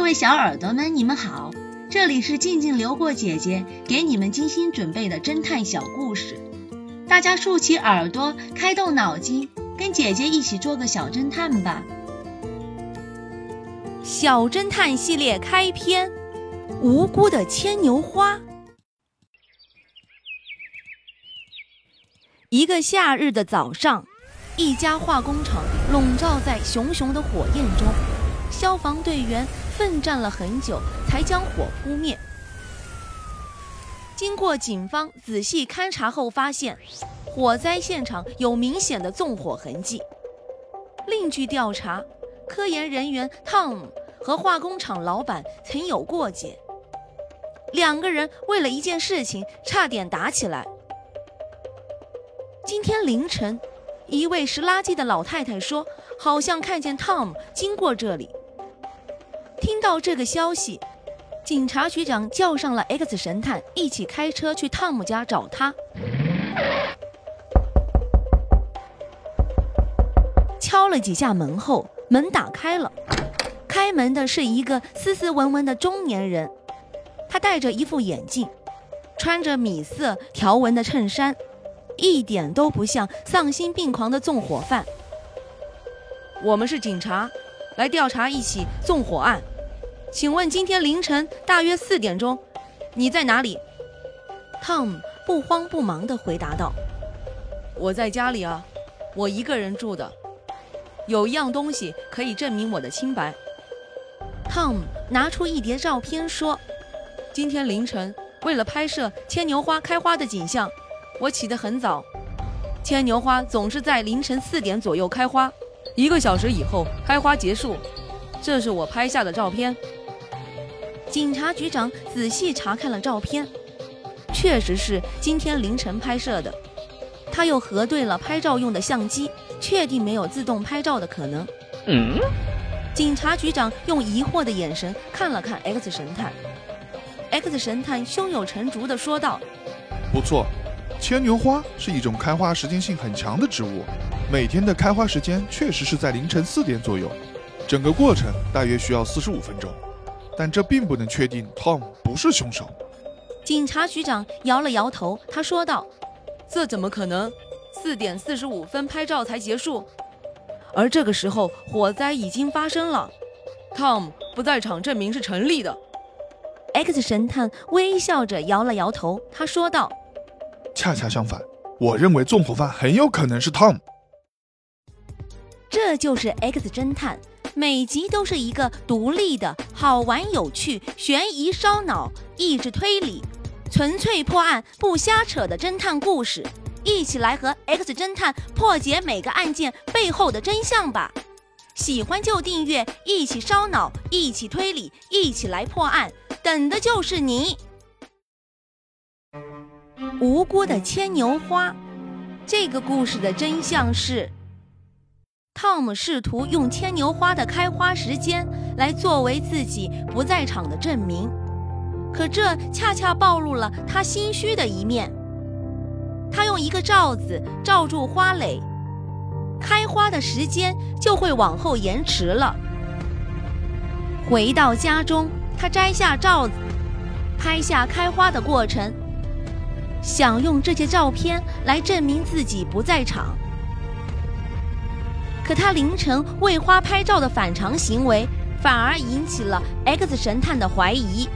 各位小耳朵们，你们好，这里是静静流过姐姐给你们精心准备的侦探小故事，大家竖起耳朵，开动脑筋，跟姐姐一起做个小侦探吧。小侦探系列开篇：无辜的牵牛花。一个夏日的早上，一家化工厂笼罩在熊熊的火焰中，消防队员奋战了很久才将火扑灭。经过警方仔细勘查后，发现火灾现场有明显的纵火痕迹。另据调查，科研人员汤姆和化工厂老板曾有过节，两个人为了一件事情差点打起来。今天凌晨，一位拾垃圾的老太太说，好像看见 Tom 经过这里。到这个消息，警察局长叫上了 X 神探，一起开车去汤姆家找他。敲了几下门后，门打开了。开门的是一个斯斯文文的中年人，他戴着一副眼镜，穿着米色条纹的衬衫。一点都不像丧心病狂的纵火犯。我们是警察，来调查一起纵火案。请问今天凌晨大约四点钟，你在哪里？Tom 不慌不忙地回答道：“我在家里啊，我一个人住的。有一样东西可以证明我的清白。”Tom 拿出一叠照片说：“今天凌晨，为了拍摄牵牛花开花的景象。”我起得很早，牵牛花总是在凌晨四点左右开花，一个小时以后开花结束。这是我拍下的照片。警察局长仔细查看了照片，确实是今天凌晨拍摄的。他又核对了拍照用的相机，确定没有自动拍照的可能。嗯。警察局长用疑惑的眼神看了看 X 神探，X 神探胸有成竹地说道：“不错。”牵牛花是一种开花时间性很强的植物，每天的开花时间确实是在凌晨四点左右，整个过程大约需要四十五分钟，但这并不能确定 Tom 不是凶手。警察局长摇了摇头，他说道：“这怎么可能？四点四十五分拍照才结束，而这个时候火灾已经发生了，Tom 不在场证明是成立的。”X 神探微笑着摇了摇头，他说道。恰恰相反，我认为纵火犯很有可能是 Tom。这就是 X 侦探，每集都是一个独立的、好玩、有趣、悬疑、烧脑、益智推理、纯粹破案不瞎扯的侦探故事。一起来和 X 侦探破解每个案件背后的真相吧！喜欢就订阅，一起烧脑，一起推理，一起来破案，等的就是你。无辜的牵牛花，这个故事的真相是，汤姆试图用牵牛花的开花时间来作为自己不在场的证明，可这恰恰暴露了他心虚的一面。他用一个罩子罩住花蕾，开花的时间就会往后延迟了。回到家中，他摘下罩子，拍下开花的过程。想用这些照片来证明自己不在场，可他凌晨为花拍照的反常行为，反而引起了 X 神探的怀疑。